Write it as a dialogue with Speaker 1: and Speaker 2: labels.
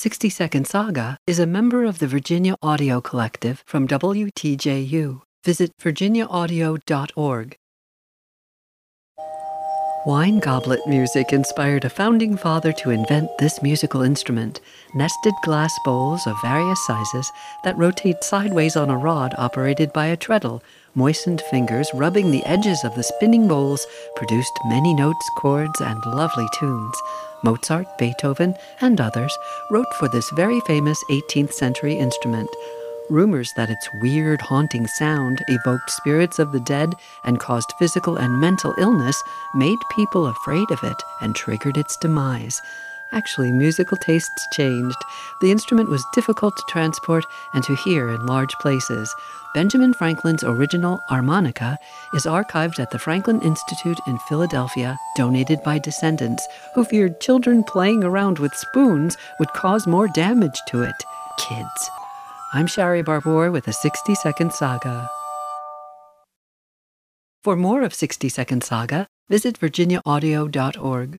Speaker 1: 60 Second Saga is a member of the Virginia Audio Collective from WTJU. Visit virginiaaudio.org. Wine goblet music inspired a founding father to invent this musical instrument nested glass bowls of various sizes that rotate sideways on a rod operated by a treadle. Moistened fingers rubbing the edges of the spinning bowls produced many notes, chords, and lovely tunes. Mozart, Beethoven, and others wrote for this very famous 18th century instrument. Rumors that its weird, haunting sound evoked spirits of the dead and caused physical and mental illness made people afraid of it and triggered its demise. Actually, musical tastes changed. The instrument was difficult to transport and to hear in large places. Benjamin Franklin's original harmonica is archived at the Franklin Institute in Philadelphia, donated by descendants who feared children playing around with spoons would cause more damage to it. Kids. I'm Shari Barbour with a 60 Second Saga. For more of 60 Second Saga, visit virginiaaudio.org.